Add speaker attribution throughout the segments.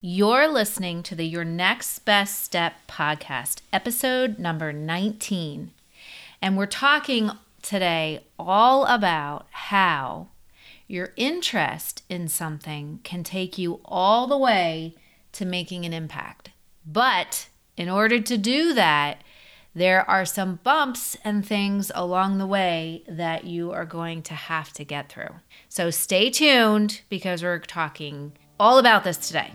Speaker 1: You're listening to the Your Next Best Step podcast, episode number 19. And we're talking today all about how your interest in something can take you all the way to making an impact. But in order to do that, there are some bumps and things along the way that you are going to have to get through. So stay tuned because we're talking all about this today.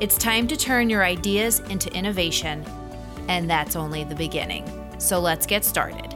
Speaker 1: It's time to turn your ideas into innovation, and that's only the beginning. So let's get started.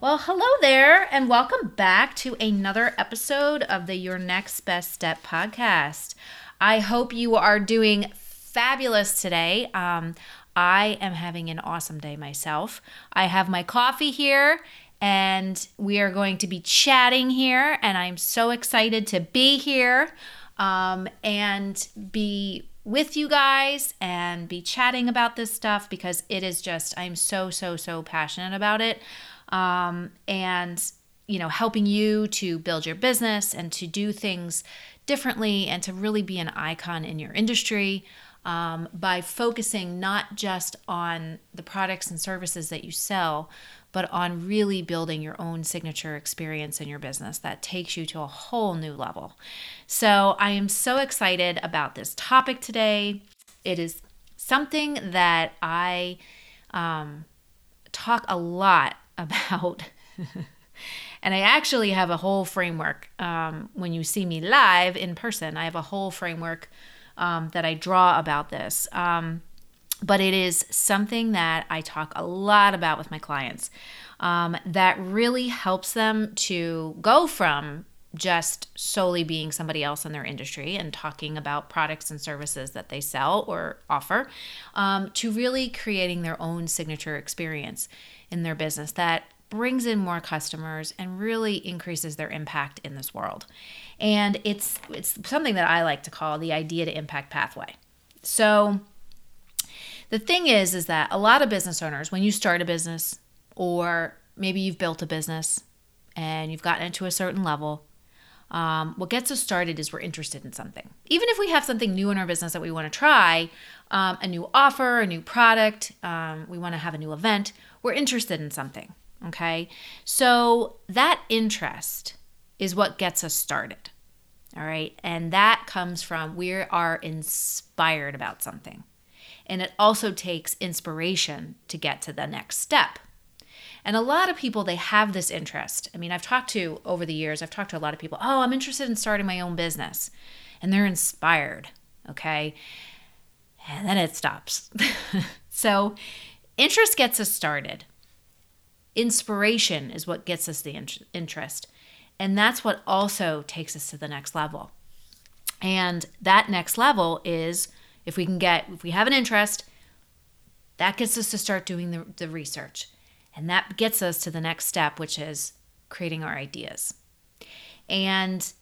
Speaker 1: Well, hello there, and welcome back to another episode of the Your Next Best Step podcast. I hope you are doing fabulous today. Um, I am having an awesome day myself. I have my coffee here and we are going to be chatting here, and I'm so excited to be here um, and be with you guys and be chatting about this stuff because it is just, I'm so, so, so passionate about it. Um, and, you know, helping you to build your business and to do things differently and to really be an icon in your industry. Um, by focusing not just on the products and services that you sell, but on really building your own signature experience in your business that takes you to a whole new level. So, I am so excited about this topic today. It is something that I um, talk a lot about. and I actually have a whole framework. Um, when you see me live in person, I have a whole framework um, that I draw about this. Um, but it is something that I talk a lot about with my clients um, that really helps them to go from just solely being somebody else in their industry and talking about products and services that they sell or offer um, to really creating their own signature experience in their business that brings in more customers and really increases their impact in this world. And it's it's something that I like to call the idea to impact pathway. So the thing is, is that a lot of business owners, when you start a business, or maybe you've built a business and you've gotten it to a certain level, um, what gets us started is we're interested in something. Even if we have something new in our business that we want to try, um, a new offer, a new product, um, we want to have a new event, we're interested in something. Okay. So that interest is what gets us started. All right. And that comes from we are inspired about something. And it also takes inspiration to get to the next step. And a lot of people, they have this interest. I mean, I've talked to over the years, I've talked to a lot of people, oh, I'm interested in starting my own business. And they're inspired, okay? And then it stops. so, interest gets us started. Inspiration is what gets us the interest. And that's what also takes us to the next level. And that next level is if we can get, if we have an interest, that gets us to start doing the, the research. And that gets us to the next step, which is creating our ideas. And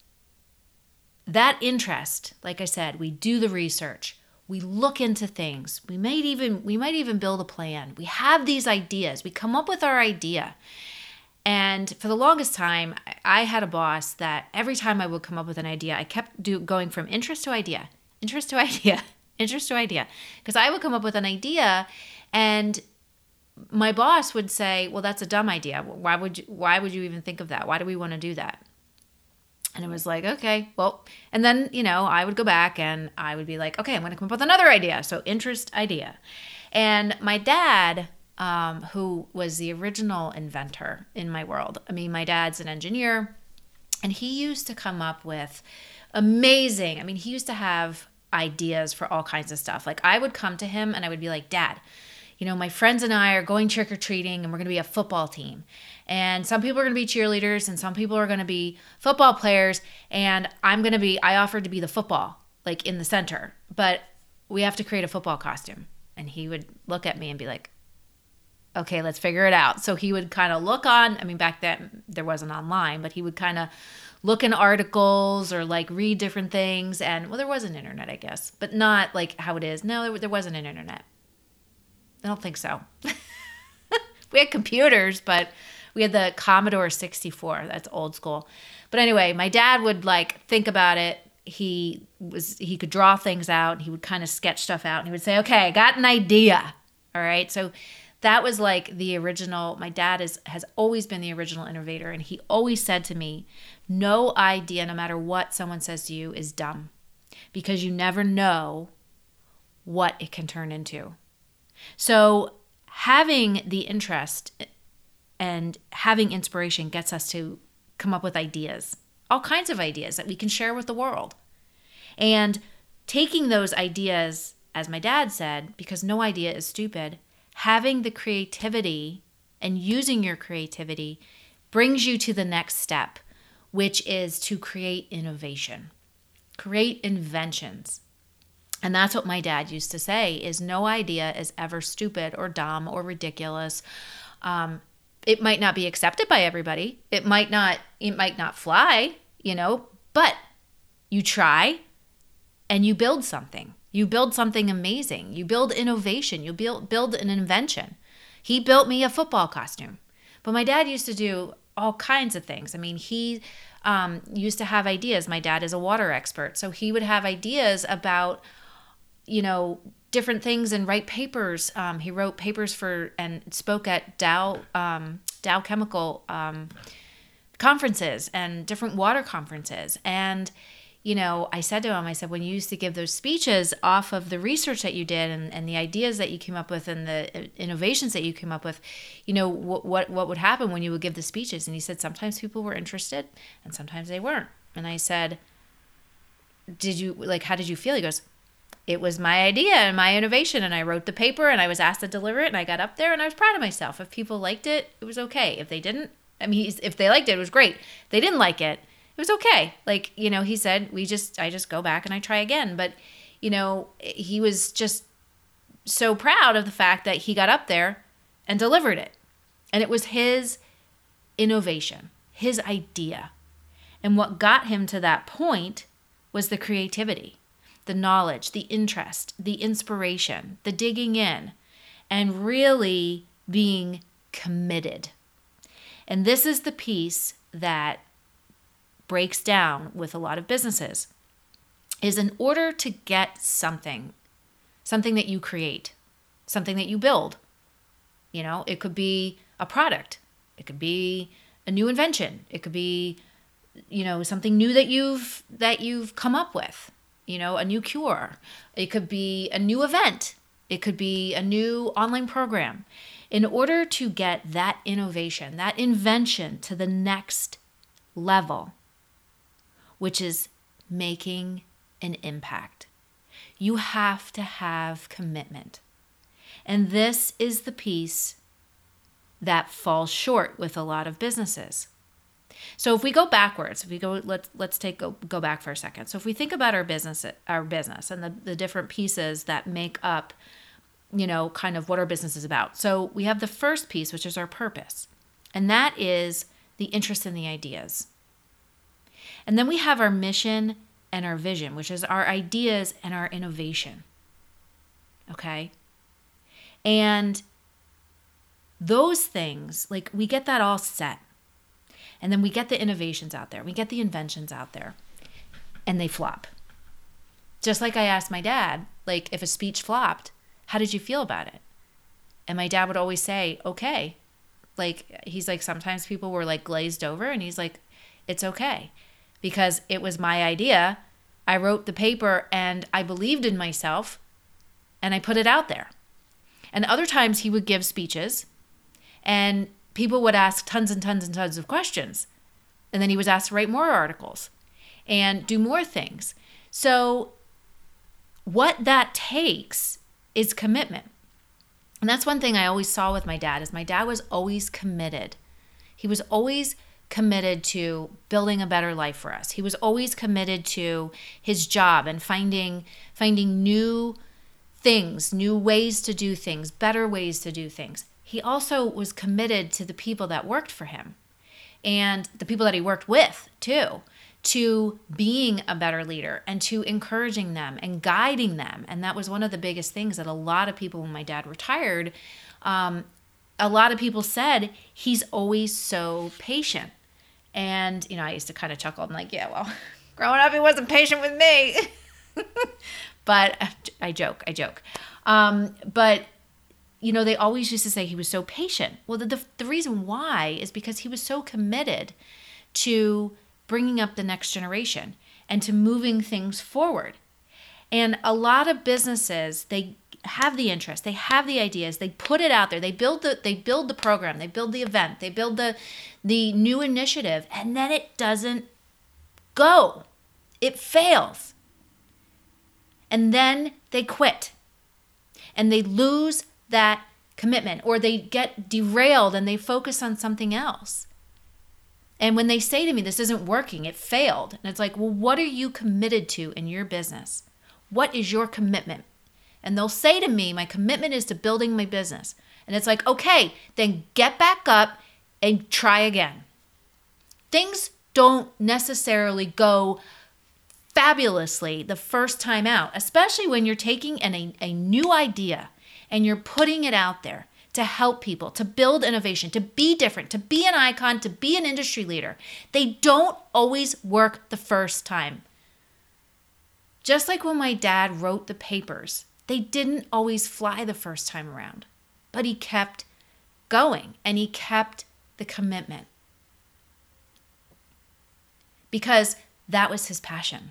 Speaker 1: that interest, like I said, we do the research, we look into things. We might even we might even build a plan. We have these ideas. We come up with our idea. And for the longest time, I had a boss that every time I would come up with an idea, I kept do, going from interest to idea, interest to idea, interest to idea because I would come up with an idea and my boss would say, "Well, that's a dumb idea. Why would you why would you even think of that? Why do we want to do that?" And it was like, "Okay, well." And then, you know, I would go back and I would be like, "Okay, I'm going to come up with another idea." So, interest idea. And my dad um, who was the original inventor in my world. I mean, my dad's an engineer, and he used to come up with amazing. I mean, he used to have ideas for all kinds of stuff. Like I would come to him and I would be like, Dad, you know, my friends and I are going trick or treating and we're going to be a football team. And some people are going to be cheerleaders and some people are going to be football players. And I'm going to be, I offered to be the football, like in the center. But we have to create a football costume. And he would look at me and be like, okay, let's figure it out. So he would kind of look on, I mean, back then there wasn't online, but he would kind of look in articles or like read different things. And well, there was an internet, I guess, but not like how it is. No, there, there wasn't an internet. I don't think so. we had computers, but we had the Commodore 64. That's old school. But anyway, my dad would like think about it. He was he could draw things out. He would kind of sketch stuff out and he would say, "Okay, I got an idea." All right? So that was like the original my dad is has always been the original innovator and he always said to me, "No idea no matter what someone says to you is dumb because you never know what it can turn into." So, having the interest and having inspiration gets us to come up with ideas, all kinds of ideas that we can share with the world. And taking those ideas, as my dad said, because no idea is stupid, having the creativity and using your creativity brings you to the next step, which is to create innovation, create inventions. And that's what my dad used to say is no idea is ever stupid or dumb or ridiculous. Um, it might not be accepted by everybody. It might not it might not fly, you know, but you try and you build something. You build something amazing. You build innovation. You build build an invention. He built me a football costume. But my dad used to do all kinds of things. I mean, he um, used to have ideas. My dad is a water expert, so he would have ideas about you know, different things and write papers. Um, he wrote papers for and spoke at Dow um, Dow Chemical um, conferences and different water conferences. And you know, I said to him, I said, when you used to give those speeches off of the research that you did and, and the ideas that you came up with and the uh, innovations that you came up with, you know, what, what what would happen when you would give the speeches? And he said sometimes people were interested and sometimes they weren't. And I said, did you like how did you feel? He goes, it was my idea and my innovation and i wrote the paper and i was asked to deliver it and i got up there and i was proud of myself if people liked it it was okay if they didn't i mean if they liked it it was great if they didn't like it it was okay. Like you know he said we just i just go back and i try again. But you know he was just so proud of the fact that he got up there and delivered it. And it was his innovation his idea. And what got him to that point was the creativity the knowledge, the interest, the inspiration, the digging in, and really being committed. And this is the piece that breaks down with a lot of businesses is in order to get something, something that you create, something that you build. You know, it could be a product, it could be a new invention, it could be you know something new that you've that you've come up with you know, a new cure. It could be a new event. It could be a new online program. In order to get that innovation, that invention to the next level, which is making an impact, you have to have commitment. And this is the piece that falls short with a lot of businesses. So if we go backwards, if we go let's let's take go, go back for a second. So if we think about our business our business and the, the different pieces that make up you know kind of what our business is about. So we have the first piece which is our purpose. And that is the interest in the ideas. And then we have our mission and our vision, which is our ideas and our innovation. Okay? And those things, like we get that all set. And then we get the innovations out there, we get the inventions out there, and they flop. Just like I asked my dad, like if a speech flopped, how did you feel about it? And my dad would always say, okay. Like he's like, sometimes people were like glazed over, and he's like, it's okay because it was my idea. I wrote the paper and I believed in myself and I put it out there. And other times he would give speeches and people would ask tons and tons and tons of questions. And then he was asked to write more articles and do more things. So, what that takes is commitment. And that's one thing I always saw with my dad is my dad was always committed. He was always committed to building a better life for us. He was always committed to his job and finding finding new things, new ways to do things, better ways to do things. He also was committed to the people that worked for him and the people that he worked with too to being a better leader and to encouraging them and guiding them. And that was one of the biggest things that a lot of people, when my dad retired, um, a lot of people said he's always so patient. And, you know, I used to kind of chuckle. I'm like, yeah, well, growing up, he wasn't patient with me. but I joke, I joke. Um, but, you know, they always used to say he was so patient. Well, the, the, the reason why is because he was so committed to bringing up the next generation and to moving things forward. And a lot of businesses, they have the interest, they have the ideas, they put it out there, they build the they build the program, they build the event, they build the the new initiative, and then it doesn't go. It fails. And then they quit. And they lose that commitment or they get derailed and they focus on something else. And when they say to me, this isn't working, it failed, and it's like, well, what are you committed to in your business? What is your commitment? And they'll say to me, my commitment is to building my business. And it's like, okay, then get back up and try again. Things don't necessarily go fabulously the first time out, especially when you're taking an, a, a new idea and you're putting it out there to help people, to build innovation, to be different, to be an icon, to be an industry leader. They don't always work the first time. Just like when my dad wrote the papers, they didn't always fly the first time around, but he kept going and he kept the commitment. Because that was his passion.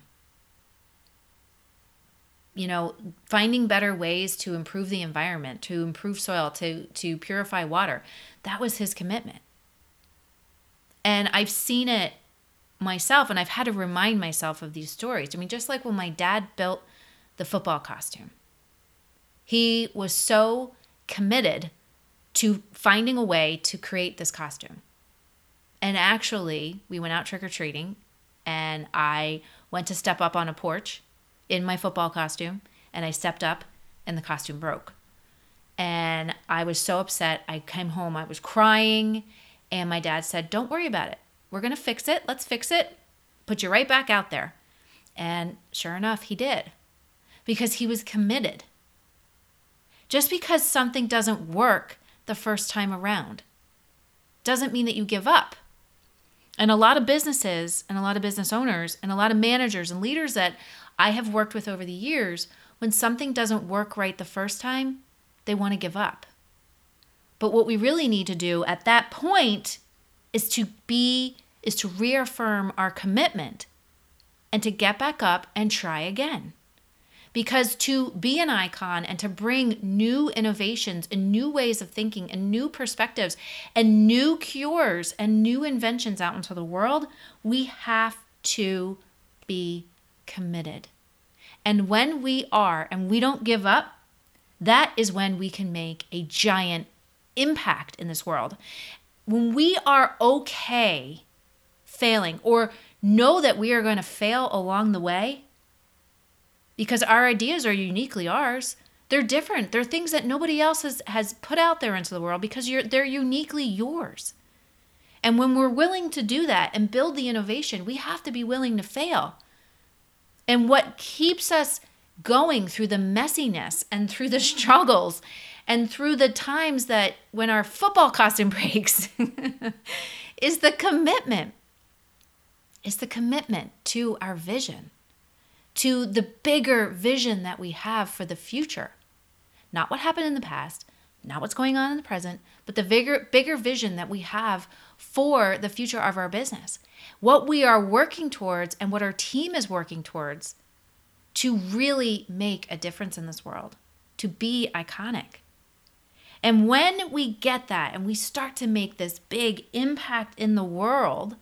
Speaker 1: You know finding better ways to improve the environment to improve soil to to purify water that was his commitment. And i've seen it myself and i've had to remind myself of these stories. I mean just like when my dad built the football costume he was so committed to finding a way to create this costume and actually we went out trick-or-treating and i went to step up on a porch in my football costume and I stepped up and the costume broke. And I was so upset. I came home, I was crying, and my dad said, Don't worry about it. We're going to fix it. Let's fix it. Put you right back out there. And sure enough, he did because he was committed. Just because something doesn't work the first time around doesn't mean that you give up. And a lot of businesses and a lot of business owners and a lot of managers and leaders that I have worked with over the years, when something doesn't work right the first time, they want to give up. But what we really need to do at that point is to be is to reaffirm our commitment and to get back up and try again. Because to be an icon and to bring new innovations and new ways of thinking and new perspectives and new cures and new inventions out into the world, we have to be committed. And when we are and we don't give up, that is when we can make a giant impact in this world. When we are okay failing or know that we are going to fail along the way, because our ideas are uniquely ours. They're different. They're things that nobody else has, has put out there into the world because you're, they're uniquely yours. And when we're willing to do that and build the innovation, we have to be willing to fail. And what keeps us going through the messiness and through the struggles and through the times that when our football costume breaks is the commitment. Is the commitment to our vision, to the bigger vision that we have for the future. Not what happened in the past, not what's going on in the present, but the bigger bigger vision that we have for the future of our business what we are working towards and what our team is working towards to really make a difference in this world, to be iconic. And when we get that and we start to make this big impact in the world,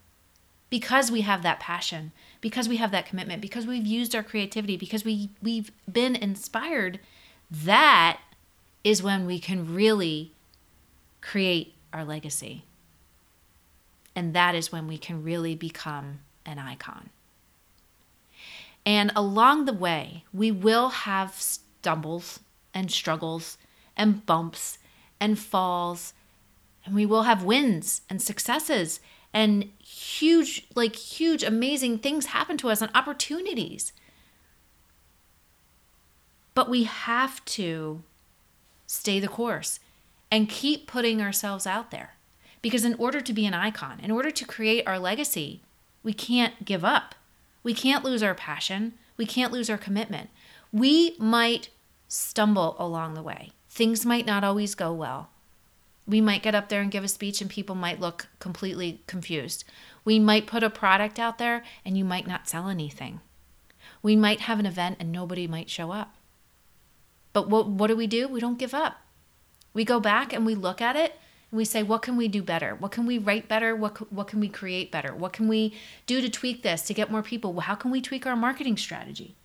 Speaker 1: because we have that passion, because we have that commitment, because we've used our creativity, because we, we've been inspired, that is when we can really create our legacy. And that is when we can really become an icon. And along the way, we will have stumbles and struggles and bumps and falls. And we will have wins and successes and huge, like huge, amazing things happen to us and opportunities. But we have to stay the course and keep putting ourselves out there. Because in order to be an icon, in order to create our legacy, we can't give up. We can't lose our passion. We can't lose our commitment. We might stumble along the way. Things might not always go well. We might get up there and give a speech and people might look completely confused. We might put a product out there and you might not sell anything. We might have an event and nobody might show up. But what, what do we do? We don't give up. We go back and we look at it and we say, what can we do better? What can we write better? What, what can we create better? What can we do to tweak this to get more people? How can we tweak our marketing strategy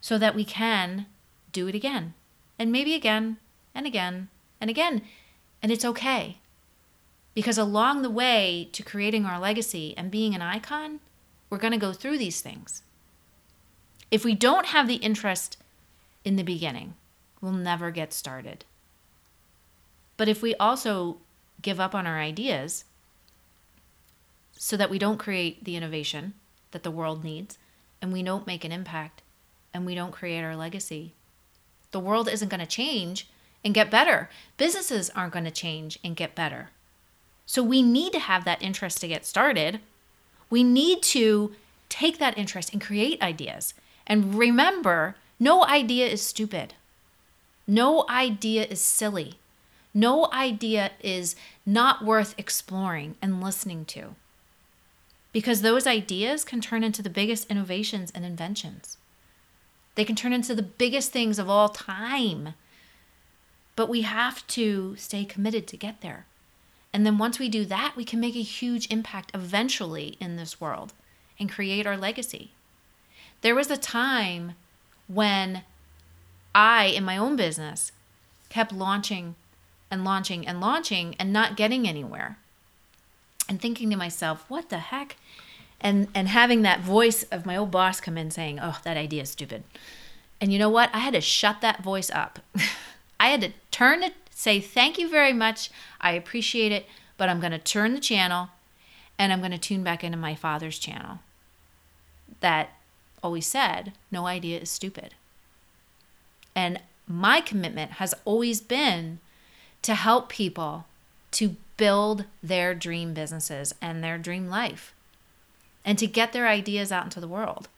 Speaker 1: so that we can do it again and maybe again and again and again? And it's okay. Because along the way to creating our legacy and being an icon, we're going to go through these things. If we don't have the interest in the beginning. We'll never get started. But if we also give up on our ideas so that we don't create the innovation that the world needs and we don't make an impact and we don't create our legacy, the world isn't going to change and get better. Businesses aren't going to change and get better. So we need to have that interest to get started. We need to take that interest and create ideas. And remember no idea is stupid. No idea is silly. No idea is not worth exploring and listening to. Because those ideas can turn into the biggest innovations and inventions. They can turn into the biggest things of all time. But we have to stay committed to get there. And then once we do that, we can make a huge impact eventually in this world and create our legacy. There was a time when I, in my own business, kept launching and launching and launching and not getting anywhere. And thinking to myself, what the heck? And and having that voice of my old boss come in saying, "Oh, that idea is stupid." And you know what? I had to shut that voice up. I had to turn it say, "Thank you very much. I appreciate it, but I'm going to turn the channel and I'm going to tune back into my father's channel." That always said, no idea is stupid. And my commitment has always been to help people to build their dream businesses and their dream life and to get their ideas out into the world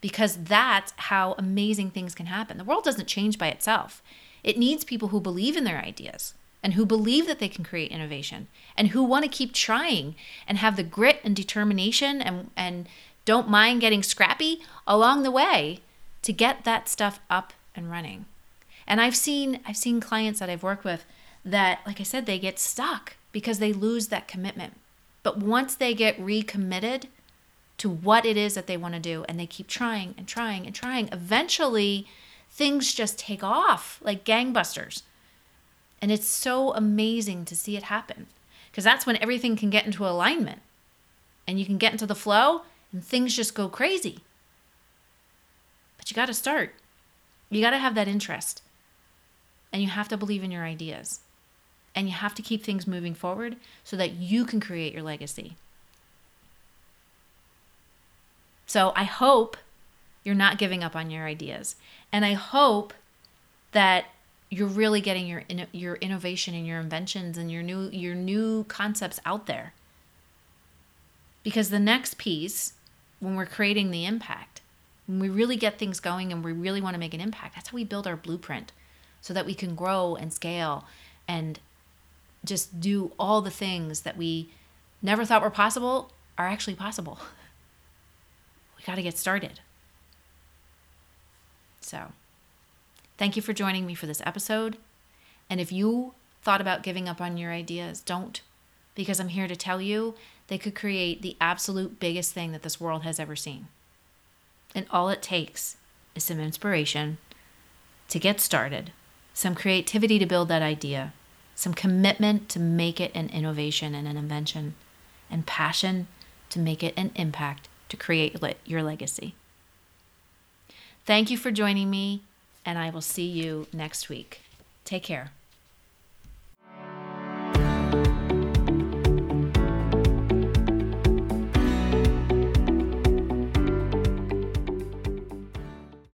Speaker 1: because that's how amazing things can happen. The world doesn't change by itself, it needs people who believe in their ideas and who believe that they can create innovation and who want to keep trying and have the grit and determination and, and don't mind getting scrappy along the way to get that stuff up and running. And I've seen I've seen clients that I've worked with that like I said they get stuck because they lose that commitment. But once they get recommitted to what it is that they want to do and they keep trying and trying and trying, eventually things just take off like gangbusters. And it's so amazing to see it happen because that's when everything can get into alignment and you can get into the flow and things just go crazy. But you got to start. You got to have that interest. And you have to believe in your ideas. And you have to keep things moving forward so that you can create your legacy. So I hope you're not giving up on your ideas. And I hope that you're really getting your your innovation and your inventions and your new your new concepts out there. Because the next piece when we're creating the impact. When we really get things going and we really want to make an impact, that's how we build our blueprint so that we can grow and scale and just do all the things that we never thought were possible are actually possible. We got to get started. So, thank you for joining me for this episode. And if you thought about giving up on your ideas, don't, because I'm here to tell you they could create the absolute biggest thing that this world has ever seen. And all it takes is some inspiration to get started, some creativity to build that idea, some commitment to make it an innovation and an invention, and passion to make it an impact to create your legacy. Thank you for joining me. and I will see you next week. Take care.